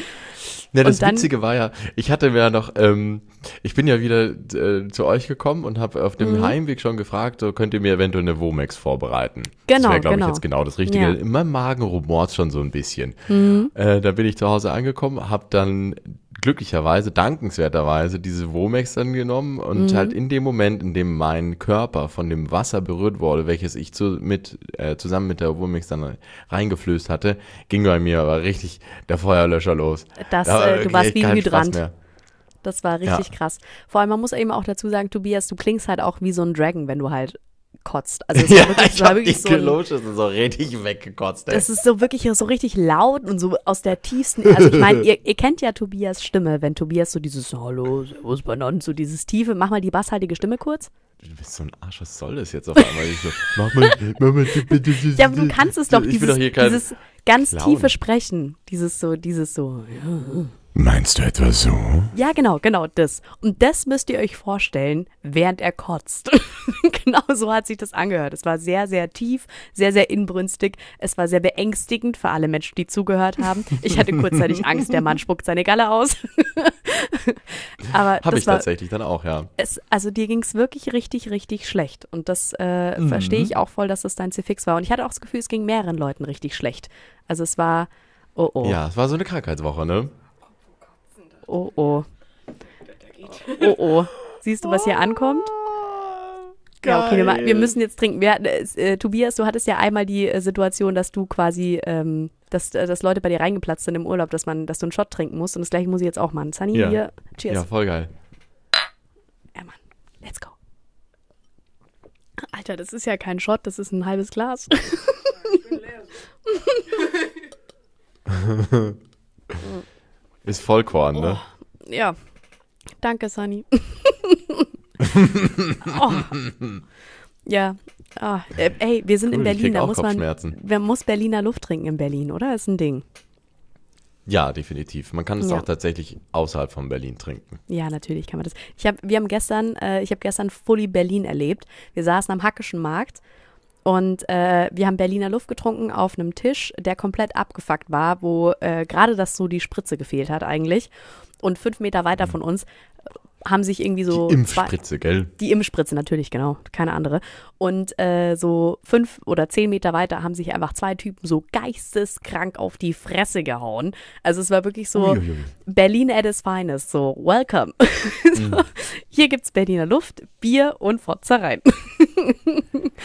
Ja, das dann- Witzige war ja, ich hatte mir ja noch, ähm, ich bin ja wieder äh, zu euch gekommen und habe auf dem Mhm. Heimweg schon gefragt, so könnt ihr mir eventuell eine Womex vorbereiten. Genau, Das wäre, glaube genau. ich, jetzt genau das Richtige. Ja. In meinem Magen rumort schon so ein bisschen. Mhm. Äh, da bin ich zu Hause angekommen, habe dann glücklicherweise, dankenswerterweise diese Womex dann genommen und Mhm. halt in dem Moment, in dem mein Körper von dem Wasser berührt wurde, welches ich zu, mit, äh, zusammen mit der Womex dann reingeflößt hatte, ging bei mir aber richtig der Feuerlöscher los. Das, Da war äh, du warst wie ein Hydrant. Das war richtig krass. Vor allem, man muss eben auch dazu sagen, Tobias, du klingst halt auch wie so ein Dragon, wenn du halt kotzt. Also es war Ja, wirklich, ich war wirklich so ein, Geloche so richtig weggekotzt, ey. Das ist so wirklich so richtig laut und so aus der tiefsten. Also ich meine, ihr, ihr kennt ja Tobias Stimme, wenn Tobias so dieses Hallo, Servus, Bananen, so dieses tiefe, mach mal die basshaltige Stimme kurz. Du bist so ein Arsch, was soll das jetzt auf einmal? Ich so, mach mal, mach mal, bitte, Ja, aber du kannst es doch, dieses, doch dieses ganz Clown. tiefe Sprechen, dieses so, dieses so. Ja. Meinst du etwa so? Ja, genau, genau das. Und das müsst ihr euch vorstellen, während er kotzt. genau so hat sich das angehört. Es war sehr, sehr tief, sehr, sehr inbrünstig. Es war sehr beängstigend für alle Menschen, die zugehört haben. Ich hatte kurzzeitig Angst, der Mann spuckt seine Galle aus. Aber Hab das ich war, tatsächlich dann auch, ja. es, also dir ging es wirklich richtig, richtig schlecht. Und das äh, Mhm. verstehe ich auch voll, dass das dein Zifix war. Und ich hatte auch das Gefühl, es ging mehreren Leuten richtig schlecht. Also es war, oh oh, Ja, es war so eine Krankheitswoche, ne? Oh oh. Oh oh. Siehst du, was hier ankommt? Ja, okay, wir, wir müssen jetzt trinken. Wir, hatten, äh, Tobias, du hattest ja einmal die äh, Situation, dass du quasi, ähm, dass, äh, dass Leute bei dir reingeplatzt sind im Urlaub, dass man, dass du einen Shot trinken musst. Und das gleiche muss ich jetzt auch machen. Sunny, Ja. hier, cheers. Ja, voll geil. Ja, Mann. Let's go. Alter, das ist ja kein Shot, das ist ein halbes Glas. Ist Vollkorn, ne? Ja. Danke, Sunny. oh. Ja. Äh, ey, wir sind in Cool, ich Berlin, da muss man, man muss Berliner Luft trinken in Berlin, oder? Ist ein Ding. Ja, definitiv. Man kann es Ja. auch tatsächlich außerhalb von Berlin trinken. Ja, natürlich kann man das. Ich hab, wir haben gestern, äh, ich habe gestern Fully Berlin erlebt. Wir saßen am Hackischen Markt und äh, wir haben Berliner Luft getrunken auf einem Tisch, der komplett abgefuckt war, wo äh, gerade das so die Spritze gefehlt hat eigentlich. Und fünf Meter weiter von uns haben sich irgendwie so Die zwei, Impfspritze, gell? die Impfspritze natürlich, genau, keine andere. Und äh, so fünf oder zehn Meter weiter haben sich einfach zwei Typen so geisteskrank auf die Fresse gehauen. Also es war wirklich so Uiuiui. Berlin at its finest, so welcome. so, Hier gibt's Berliner Luft, Bier und Fotzereien.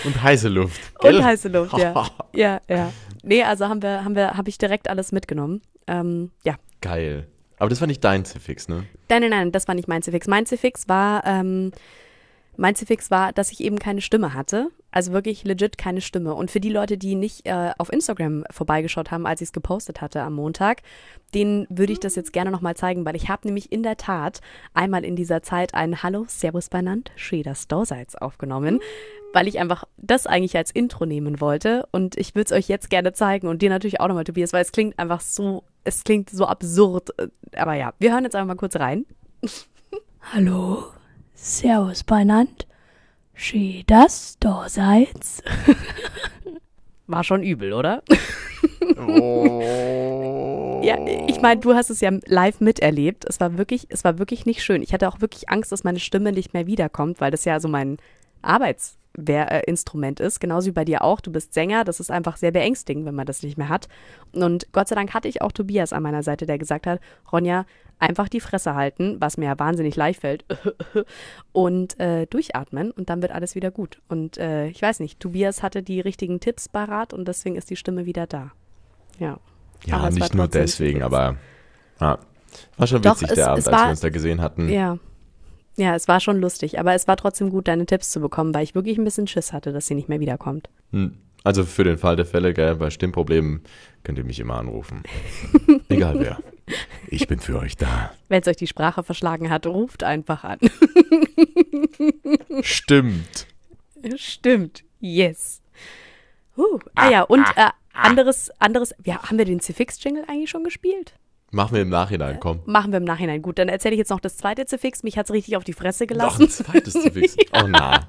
Und heiße Luft. Und gell? heiße Luft, ja. Ja, ja. Nee, also haben wir, haben wir, habe ich direkt alles mitgenommen. Ähm, ja. Geil. Aber das war nicht dein Zifix, ne? Nein, nein, nein, das war nicht mein Zifix. Mein Zifix war, ähm, mein Zifix war, dass ich eben keine Stimme hatte. Also wirklich legit keine Stimme. Und für die Leute, die nicht äh, auf Instagram vorbeigeschaut haben, als ich es gepostet hatte am Montag, denen würde ich das jetzt gerne nochmal zeigen, weil ich habe nämlich in der Tat einmal in dieser Zeit ein Hallo, Servus benannt, du seid aufgenommen, weil ich einfach das eigentlich als Intro nehmen wollte. Und ich würde es euch jetzt gerne zeigen und dir natürlich auch nochmal, Tobias, weil es klingt einfach so, es klingt so absurd. Aber ja, wir hören jetzt einfach mal kurz rein. Hallo, Servus benannt. Schön, dass du seid. War schon übel, oder? Oh. Ja, ich meine, du hast es ja live miterlebt. Es war wirklich, es war wirklich nicht schön. Ich hatte auch wirklich Angst, dass meine Stimme nicht mehr wiederkommt, weil das ja so mein Arbeitsinstrument ist. Genauso wie bei dir auch. Du bist Sänger. Das ist einfach sehr beängstigend, wenn man das nicht mehr hat. Und Gott sei Dank hatte ich auch Tobias an meiner Seite, der gesagt hat, Ronja, einfach die Fresse halten, was mir ja wahnsinnig leicht fällt, und äh, durchatmen und dann wird alles wieder gut. Und äh, ich weiß nicht, Tobias hatte die richtigen Tipps parat und deswegen ist die Stimme wieder da. Ja. Ja, Aber nicht nur deswegen, aber ja. war schon Doch, witzig, es- der Abend, als war- wir uns da gesehen hatten. Ja. Ja, es war schon lustig, aber es war trotzdem gut, deine Tipps zu bekommen, weil ich wirklich ein bisschen Schiss hatte, dass sie nicht mehr wiederkommt. Hm. Also für den Fall der Fälle, gell, bei Stimmproblemen könnt ihr mich immer anrufen. Egal wer. Ich bin für euch da. Wenn es euch die Sprache verschlagen hat, ruft einfach an. Stimmt. Stimmt. Yes. Uh, ah ja, und äh, anderes, anderes, ja, haben wir den Cifix-Jingle eigentlich schon gespielt? Machen wir im Nachhinein, komm. Machen wir im Nachhinein. Gut, dann erzähle ich jetzt noch das zweite Cifix. Mich hat's richtig auf die Fresse Noch gelassen. ein zweites Zifix. Oh na.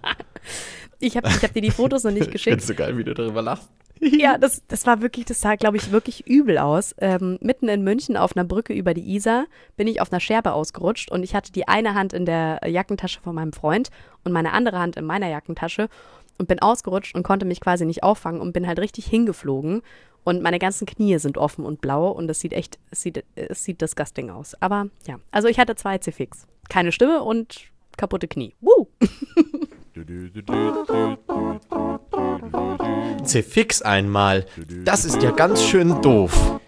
Ich habe ich hab dir die Fotos noch nicht Ich geschickt. find's so geil, wie du darüber lachst. Ja, das, das war wirklich, das sah, glaube ich, wirklich übel aus. Ähm, mitten in München auf einer Brücke über die Isar bin ich auf einer Scherbe ausgerutscht und ich hatte die eine Hand in der Jackentasche von meinem Freund und meine andere Hand in meiner Jackentasche und bin ausgerutscht und konnte mich quasi nicht auffangen und bin halt richtig hingeflogen und meine ganzen Knie sind offen und blau und es sieht echt, es sieht, es sieht disgusting aus. Aber ja, also ich hatte zwei Cifix. Keine Stimme und kaputte Knie. Woo! Zifix einmal. Das ist ja ganz schön doof.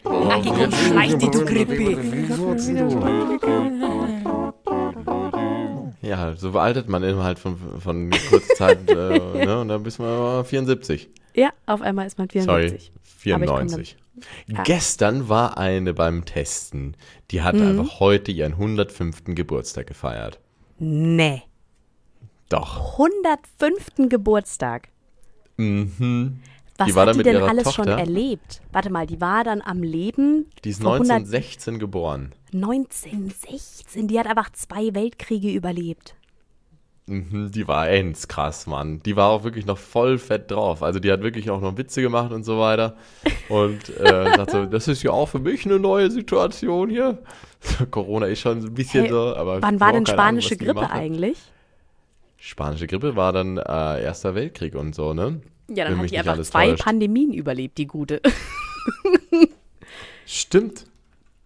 Ja, so altert man innerhalb von, von kurzer Zeit, äh, ne? Und dann bist man 74. Ja, auf einmal ist man 74. Sorry, Aber ich komm 94. Ja. Gestern war eine beim Testen, die hat Mhm. einfach heute ihren 105. Geburtstag gefeiert. Nee. Doch. 105. Geburtstag. Mhm. Was Die war hat die denn alles schon Tochter. erlebt? Warte mal, die war dann am Leben Die ist vor 1916 geboren. 1916. Die hat einfach zwei Weltkriege überlebt. Mhm, die war ends krass, Mann. Die war auch wirklich noch voll fett drauf. Also die hat wirklich auch noch Witze gemacht und so weiter. Und äh, sagt so, das ist ja auch für mich eine neue Situation hier. Corona ist schon ein bisschen Hey, so, aber Wann war denn Ahnung, spanische die Grippe eigentlich? Spanische Grippe war dann äh, Erster Weltkrieg und so, ne? Ja, dann hat die einfach zwei täuscht. Pandemien überlebt, die gute. Stimmt.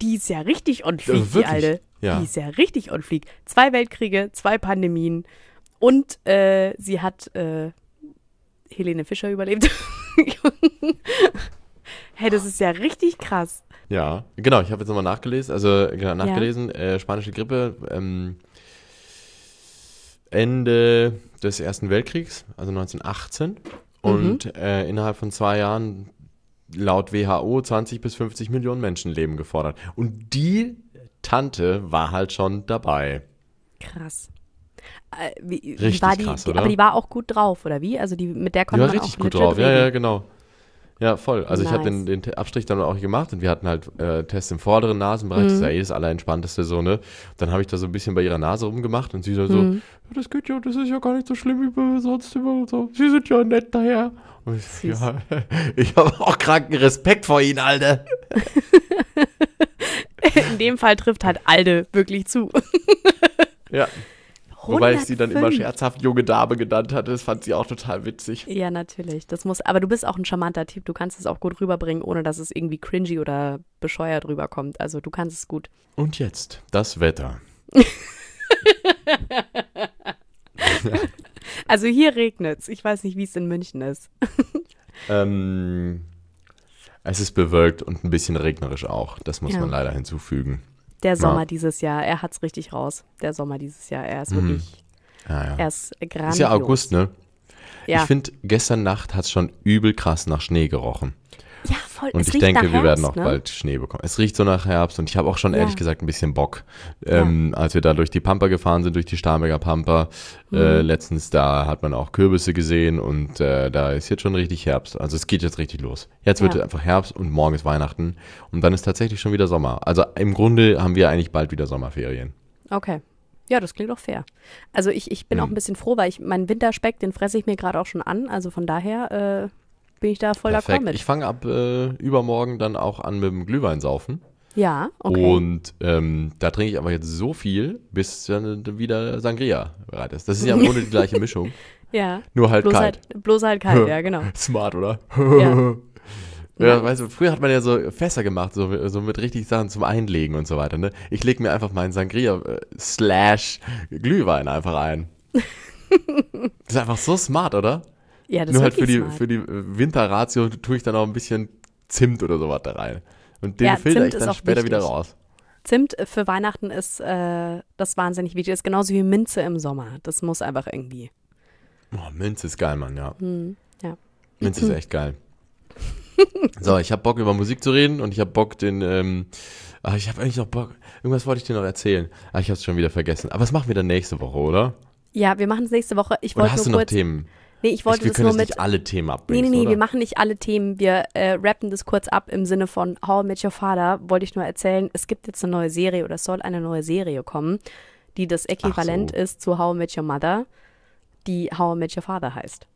Die ist ja richtig on Ja, fleek, die alte. Ja. Die ist ja richtig on fleek. Zwei Weltkriege, zwei Pandemien und äh, sie hat äh, Helene Fischer überlebt. hey, das ist ja richtig krass. Ja, genau, ich habe jetzt nochmal nachgelesen, also genau, nachgelesen, äh, spanische Grippe, ähm, Ende des Ersten Weltkriegs, also 1918. Und äh, innerhalb von zwei Jahren laut WHO 20 bis 50 Millionen Menschenleben gefordert. Und die Tante war halt schon dabei. Krass. Äh, wie, Richtig war die, krass, die, oder? Aber die war auch gut drauf, oder wie? Also die, mit der konnte war man richtig auch gut drauf, ja, reden. ja, genau. Ja, voll. Also ich habe den, Nice. den Abstrich dann auch gemacht und wir hatten halt äh, Tests im vorderen Nasenbereich, das ist ja Mhm. eh das Allerentspannteste so, ne? Dann habe ich da so ein bisschen bei ihrer Nase rumgemacht und sie so, so Mhm. ja, das geht ja, das ist ja gar nicht so schlimm wie bei sonst immer und so. Sie sind ja nett daher. Und ich, Süß. ja, ich habe auch kranken Respekt vor Ihnen, Alter. In dem Fall trifft halt Alde wirklich zu. Ja. Wobei ich sie dann immer 105. scherzhaft junge Dame genannt hatte, das fand sie auch total witzig. Ja, natürlich. Das muss, aber du bist auch ein charmanter Typ. Du kannst es auch gut rüberbringen, ohne dass es irgendwie cringy oder bescheuert rüberkommt. Also du kannst es gut. Und jetzt das Wetter. Also hier regnet's. Ich weiß nicht, wie es in München ist. Ähm, es ist bewölkt und ein bisschen regnerisch auch. Das muss Ja. man leider hinzufügen. Der Sommer Ja. dieses Jahr, er hat's richtig raus. Der Sommer dieses Jahr, er ist Mhm. wirklich, Ja, ja. er ist grandios. Ist ja August, ne? Ja, Ich finde, gestern Nacht hat es schon übel krass nach Schnee gerochen. Ja voll. Und es ich denke, wir werden Herbst, noch ne? bald Schnee bekommen. Es riecht so nach Herbst und ich habe auch schon Ja. ehrlich gesagt ein bisschen Bock. Ähm, Als wir da durch die Pampa gefahren sind, durch die Starnberger Pampa, äh, Mhm. letztens, da hat man auch Kürbisse gesehen und äh, da ist jetzt schon richtig Herbst. Also es geht jetzt richtig los. Jetzt wird Ja. es einfach Herbst und morgen ist Weihnachten und dann ist tatsächlich schon wieder Sommer. Also im Grunde haben wir eigentlich bald wieder Sommerferien. Okay. Ja, das klingt doch fair. Also ich, ich bin Hm. auch ein bisschen froh, weil ich meinen Winterspeck, den fresse ich mir gerade auch schon an. Also von daher äh, bin ich da voll d'accord mit. Ich fange ab äh, übermorgen dann auch an mit dem Glühwein saufen. ja, okay. Und ähm, da trinke ich aber jetzt so viel, bis dann wieder Sangria bereit ist. Das ist ja im Grunde die gleiche Mischung, ja. nur halt Bloß kalt. halt, bloß halt kalt, ja, genau. Smart, oder? Ja. Ja, weißt du, früher hat man ja so Fässer gemacht, so, so mit richtig Sachen zum Einlegen und so weiter. Ne? Ich lege mir einfach meinen Sangria äh, slash Glühwein einfach ein. das ist einfach so smart, oder? Ja, das Nur halt für die, smart. für die äh, Winterratio tue ich dann auch ein bisschen Zimt oder sowas da rein. Und den Ja, filter Zimt ich dann später wieder wichtig. raus. Zimt für Weihnachten ist äh, das wahnsinnig wichtig. Das ist genauso wie Minze im Sommer. Das muss einfach irgendwie. Oh, Minze ist geil, Mann, ja. Hm, ja. Minze ist echt geil. So, ich habe Bock über Musik zu reden und ich habe Bock den, ähm, ach, ich habe eigentlich noch Bock, irgendwas wollte ich dir noch erzählen. Ah, ich habe es schon wieder vergessen. Aber das machen wir dann nächste Woche, oder? Ja, wir machen es nächste Woche. Ich wollte hast du nur noch kurz. Themen? Nee, ich wollte wir das können nur mit. nicht alle Themen Nee, abbringen, nee, nee, oder? wir machen nicht alle Themen. Wir äh, rappen das kurz ab im Sinne von How I Met Your Father. Wollte ich nur erzählen, es gibt jetzt eine neue Serie oder es soll eine neue Serie kommen, die das Äquivalent so. ist zu How I Met Your Mother, die How I Met Your Father heißt.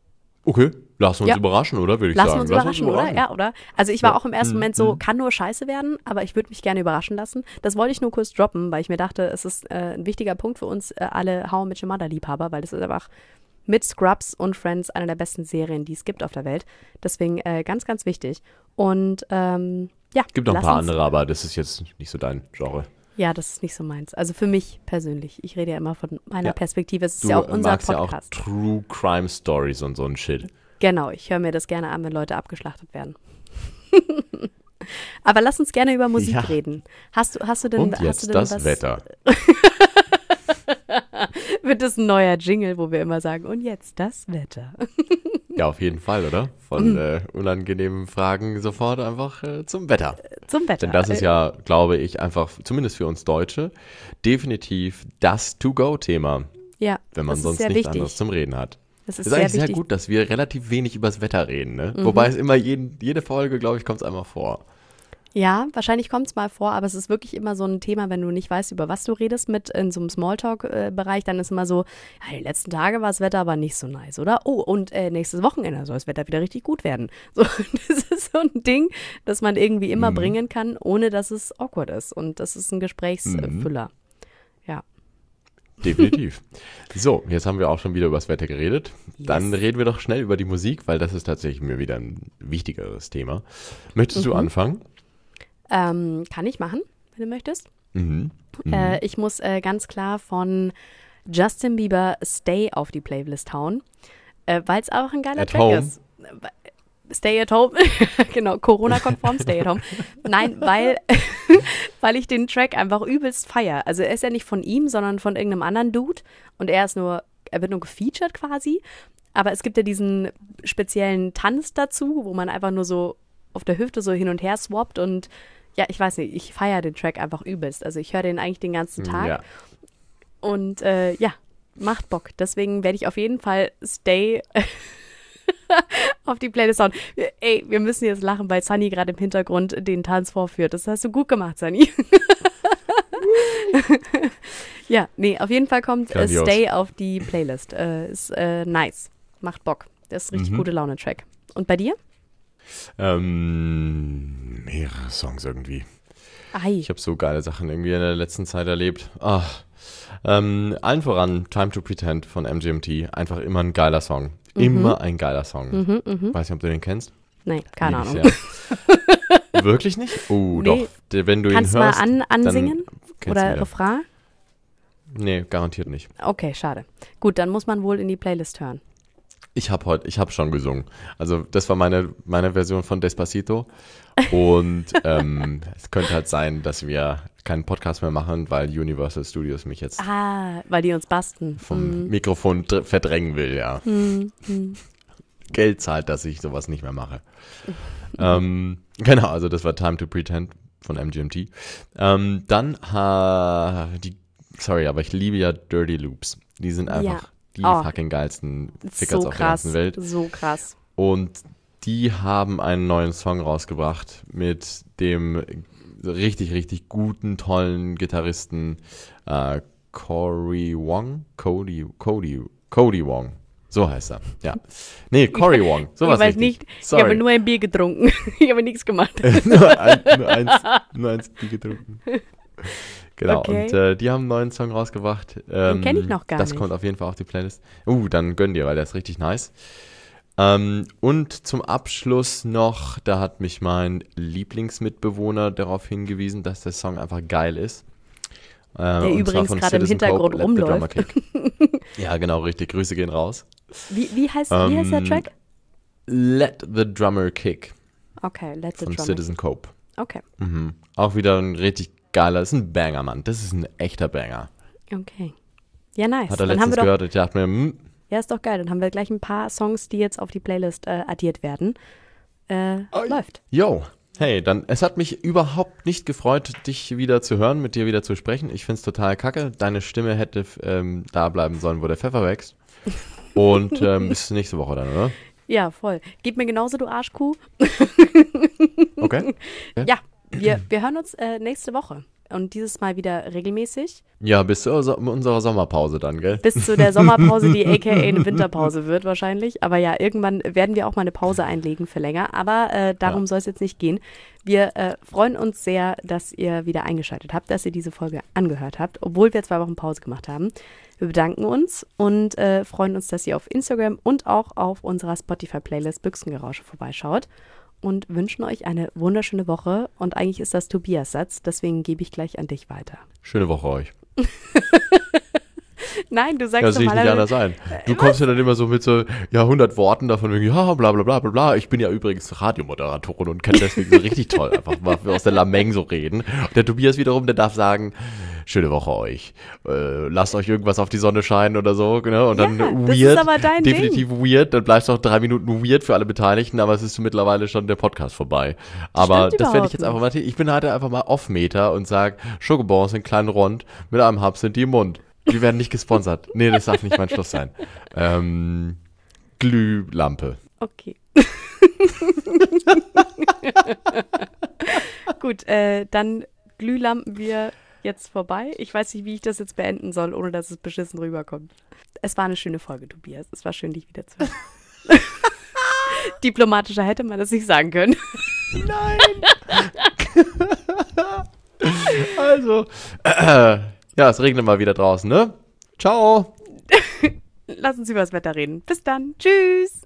Okay, lassen wir uns Ja. überraschen, oder? Würde ich Lassen wir sagen. uns überraschen, oder? Ja, oder? Also ich war Ja. auch im ersten Mhm, Moment so, mhm. kann nur scheiße werden, aber ich würde mich gerne überraschen lassen. Das wollte ich nur kurz droppen, weil ich mir dachte, es ist äh, ein wichtiger Punkt für uns äh, alle How I Met Your Mother Liebhaber, weil das ist einfach mit Scrubs und Friends eine der besten Serien, die es gibt auf der Welt. Deswegen äh, ganz, ganz wichtig. Und ähm, ja, Gibt noch ein paar andere, aber das ist jetzt nicht so dein Genre. Ja, das ist nicht so meins. Also für mich persönlich. Ich rede ja immer von meiner Ja. Perspektive. Es ist Du ja auch unser magst Podcast. ja auch True Crime Stories und so ein Shit. Genau, ich höre mir das gerne an, wenn Leute abgeschlachtet werden. Aber lass uns gerne über Musik Ja. reden. Hast du, hast du denn, Und hast du jetzt denn das was, Wetter. Wird das ein neuer Jingle, wo wir immer sagen, und jetzt das Wetter. Ja, auf jeden Fall, oder? Von Mhm. äh, unangenehmen Fragen sofort einfach äh, zum Wetter. Zum Wetter. Denn das ist Äh, ja, glaube ich, einfach, zumindest für uns Deutsche, definitiv das To-Go-Thema, ja, wenn man sonst sehr nichts wichtig. anderes zum Reden hat. Das ist, ist sehr eigentlich sehr wichtig. gut, dass wir relativ wenig übers Wetter reden, ne? Mhm. Wobei es immer jeden, jede Folge, glaube ich, kommt es einmal vor. Ja, wahrscheinlich kommt es mal vor, aber es ist wirklich immer so ein Thema, wenn du nicht weißt, über was du redest mit in so einem Smalltalk-Bereich, dann ist immer so, ja, die letzten Tage war das Wetter aber nicht so nice, oder? Oh, und äh, nächstes Wochenende soll das Wetter wieder richtig gut werden. So, das ist so ein Ding, das man irgendwie immer Mhm. bringen kann, ohne dass es awkward ist. Und das ist ein Gesprächsfüller. Ja. Definitiv. so, jetzt haben wir auch schon wieder über das Wetter geredet. Dann Yes. reden wir doch schnell über die Musik, weil das ist tatsächlich mir wieder ein wichtigeres Thema. Möchtest du Mhm. anfangen? Ähm, kann ich machen, wenn du möchtest. Mhm. Mhm. Äh, ich muss äh, ganz klar von Justin Bieber Stay auf die Playlist hauen, äh, weil es auch ein geiler At Track home? ist. Stay at home, genau, Corona-konform Stay at home. Nein, weil, weil ich den Track einfach übelst feier. Also er ist ja nicht von ihm, sondern von irgendeinem anderen Dude und er ist nur, er wird nur gefeatured quasi. Aber es gibt ja diesen speziellen Tanz dazu, wo man einfach nur so auf der Hüfte so hin und her swappt und ja, ich weiß nicht, ich feiere den Track einfach übelst. Also ich höre den eigentlich den ganzen Tag Ja. und äh, ja, macht Bock. Deswegen werde ich auf jeden Fall Stay auf die Playlist hauen. Ey, wir müssen jetzt lachen, weil Sunny gerade im Hintergrund den Tanz vorführt. Das hast du gut gemacht, Sunny. ja, nee, auf jeden Fall kommt äh. Stay auf die Playlist. Äh, ist äh, nice. Macht Bock. Das ist richtig Mhm. gute Laune-Track. Und bei dir? Ähm, mehrere Songs irgendwie. Ei. Ich habe so geile Sachen irgendwie in der letzten Zeit erlebt. Ah. Ähm, allen voran Time to Pretend von MGMT. Einfach immer ein geiler Song. Immer ein geiler Song. Mhm, mhm. Weiß nicht, ob du den kennst. Nee, keine Ahnung. Wirklich nicht? Oh, Nee. doch. Wenn du Kannst du ihn mal hörst, an, ansingen? kennst du Oder ihn ja. Refrain? Nee, garantiert nicht. Okay, schade. Gut, dann muss man wohl in die Playlist hören. Ich habe heute, ich habe schon gesungen. Also das war meine, meine Version von Despacito. Und ähm, es könnte halt sein, dass wir keinen Podcast mehr machen, weil Universal Studios mich jetzt Ah, weil die uns basten. vom Mhm. Mikrofon dr- verdrängen will, ja. Mhm. Mhm. Geld zahlt, dass ich sowas nicht mehr mache. ähm, genau, also das war Time to Pretend von MGMT. Ähm, dann ha, die, sorry, aber ich liebe ja Dirty Loops. Die sind einfach die Oh. fucking geilsten Fickers So auf der ganzen krass. Welt. So krass. Und die haben einen neuen Song rausgebracht mit dem richtig, richtig guten, tollen Gitarristen äh, Cory Wong. Cody, Cody, Cody Wong. So heißt er. Ja. Nee, Cory Wong. Sowas ich weiß richtig. nicht, ich Sorry. habe nur ein Bier getrunken. ich habe nichts gemacht. nur, ein, nur eins, nur eins Bier getrunken. Genau, Okay. und äh, die haben einen neuen Song rausgebracht. Ähm, kenn ich noch gar das nicht. kommt auf jeden Fall auf die Playlist. Uh, dann gönn dir, weil der ist richtig nice. Ähm, und zum Abschluss noch, da hat mich mein Lieblingsmitbewohner darauf hingewiesen, dass der Song einfach geil ist. Äh, Der übrigens gerade im Citizen Hintergrund Cope, Let the Drummer rumläuft. Kick. ja, genau, richtig. Grüße gehen raus. Wie, wie, heißt, wie heißt der Ähm, Track? Let the Drummer Kick Okay, Let the von Drum. Citizen Cope. Okay, Mhm. Auch wieder ein richtig geiler, das ist ein Banger, Mann. Das ist ein echter Banger. okay. Ja, nice. Hat er letztens doch, gehört und ich dachte mir, hm, ja, ist doch geil. Dann haben wir gleich ein paar Songs, die jetzt auf die Playlist äh, addiert werden. Äh, läuft. yo, hey, dann, es hat mich überhaupt nicht gefreut, dich wieder zu hören, mit dir wieder zu sprechen. Ich find's total kacke. Deine Stimme hätte ähm, da bleiben sollen, wo der Pfeffer wächst. Und ähm, bis nächste Woche dann, oder? Ja, voll. Gib mir genauso, du Arschkuh. Okay? Ja, wir, wir hören uns äh, nächste Woche. Und dieses Mal wieder regelmäßig. Ja, bis zu so- unserer Sommerpause dann, gell? Bis zu der Sommerpause, die aka eine Winterpause wird wahrscheinlich. Aber ja, irgendwann werden wir auch mal eine Pause einlegen für länger. Aber äh, darum Ja. soll es jetzt nicht gehen. Wir äh, freuen uns sehr, dass ihr wieder eingeschaltet habt, dass ihr diese Folge angehört habt, obwohl wir zwei Wochen Pause gemacht haben. Wir bedanken uns und äh, freuen uns, dass ihr auf Instagram und auch auf unserer Spotify-Playlist Büchsengerausche vorbeischaut und wünschen euch eine wunderschöne Woche. Und eigentlich ist das Tobias Satz, deswegen gebe ich gleich an dich weiter. Schöne Woche euch. Nein, du sagst Ja, sehe ich nicht anders ein. Du kommst ja dann immer so mit so, ja, 100 Worten davon, wegen, ja, bla, bla, bla, bla, bla. Ich bin ja übrigens Radiomoderatorin und kann deswegen so richtig toll einfach mal aus der Lameng so reden. Und der Tobias wiederum, der darf sagen, schöne Woche euch. Äh, lasst euch irgendwas auf die Sonne scheinen oder so, genau. Und dann Ja, weird. das ist aber dein definitiv weird. Dann bleibst du auch drei Minuten weird für alle Beteiligten, aber es ist mittlerweile schon der Podcast vorbei. Aber Stimmt das werde ich jetzt einfach mal, ich bin heute einfach mal off-Meter und sag, Schokobons sind klein rund, mit einem Hub sind die im Mund. Die werden nicht gesponsert. Nee, das darf nicht mein Schluss sein. Ähm, Glühlampe. Okay. Gut, äh, dann Glühlampen wir jetzt vorbei. Ich weiß nicht, wie ich das jetzt beenden soll, ohne dass es beschissen rüberkommt. Es war eine schöne Folge, Tobias. Es war schön, dich wieder zu hören. Diplomatischer hätte man das nicht sagen können. Also, äh, ja, es regnet mal wieder draußen, ne? Ciao. Lass uns über das Wetter reden. Bis dann. Tschüss.